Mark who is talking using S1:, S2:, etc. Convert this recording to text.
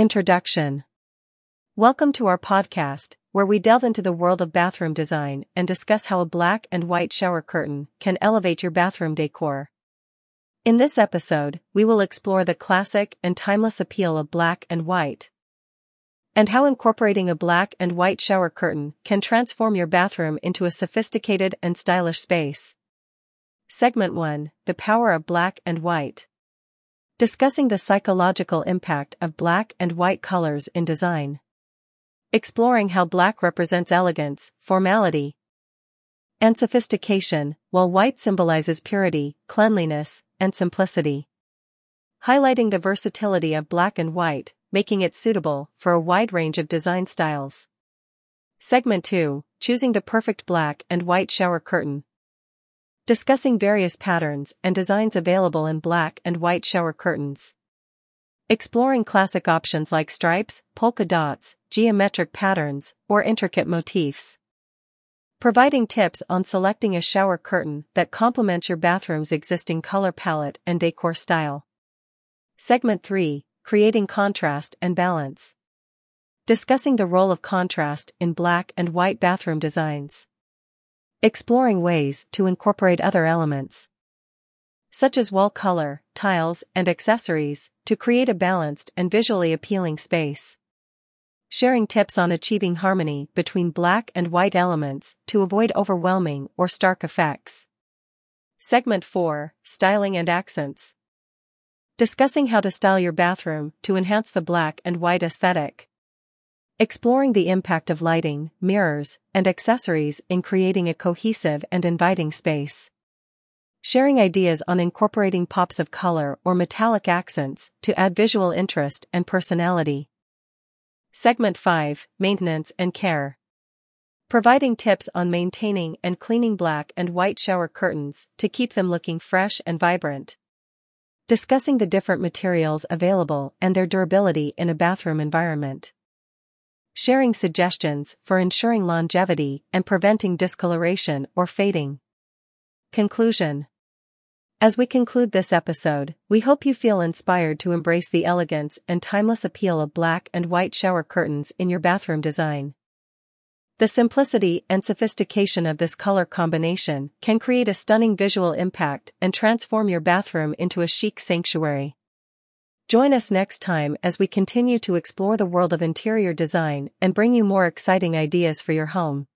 S1: Introduction Welcome to our podcast, where we delve into the world of bathroom design and discuss how a black and white shower curtain can elevate your bathroom decor. In this episode, we will explore the classic and timeless appeal of black and white, and how incorporating a black and white shower curtain can transform your bathroom into a sophisticated and stylish space. Segment 1 The Power of Black and White. Discussing the psychological impact of black and white colors in design. Exploring how black represents elegance, formality, and sophistication, while white symbolizes purity, cleanliness, and simplicity. Highlighting the versatility of black and white, making it suitable for a wide range of design styles. Segment 2 Choosing the perfect black and white shower curtain discussing various patterns and designs available in black and white shower curtains. Exploring classic options like stripes, polka dots, geometric patterns, or intricate motifs. Providing tips on selecting a shower curtain that complements your bathroom's existing color palette and decor style. Segment 3 Creating Contrast and Balance. Discussing the role of contrast in black and white bathroom designs. Exploring ways to incorporate other elements, such as wall color, tiles, and accessories, to create a balanced and visually appealing space. Sharing tips on achieving harmony between black and white elements to avoid overwhelming or stark effects. Segment 4 Styling and Accents. Discussing how to style your bathroom to enhance the black and white aesthetic. Exploring the impact of lighting, mirrors, and accessories in creating a cohesive and inviting space. Sharing ideas on incorporating pops of color or metallic accents to add visual interest and personality. Segment 5 Maintenance and Care. Providing tips on maintaining and cleaning black and white shower curtains to keep them looking fresh and vibrant. Discussing the different materials available and their durability in a bathroom environment sharing suggestions for ensuring longevity and preventing discoloration or fading. Conclusion As we conclude this episode, we hope you feel inspired to embrace the elegance and timeless appeal of black and white shower curtains in your bathroom design. The simplicity and sophistication of this color combination can create a stunning visual impact and transform your bathroom into a chic sanctuary. Join us next time as we continue to explore the world of interior design and bring you more exciting ideas for your home.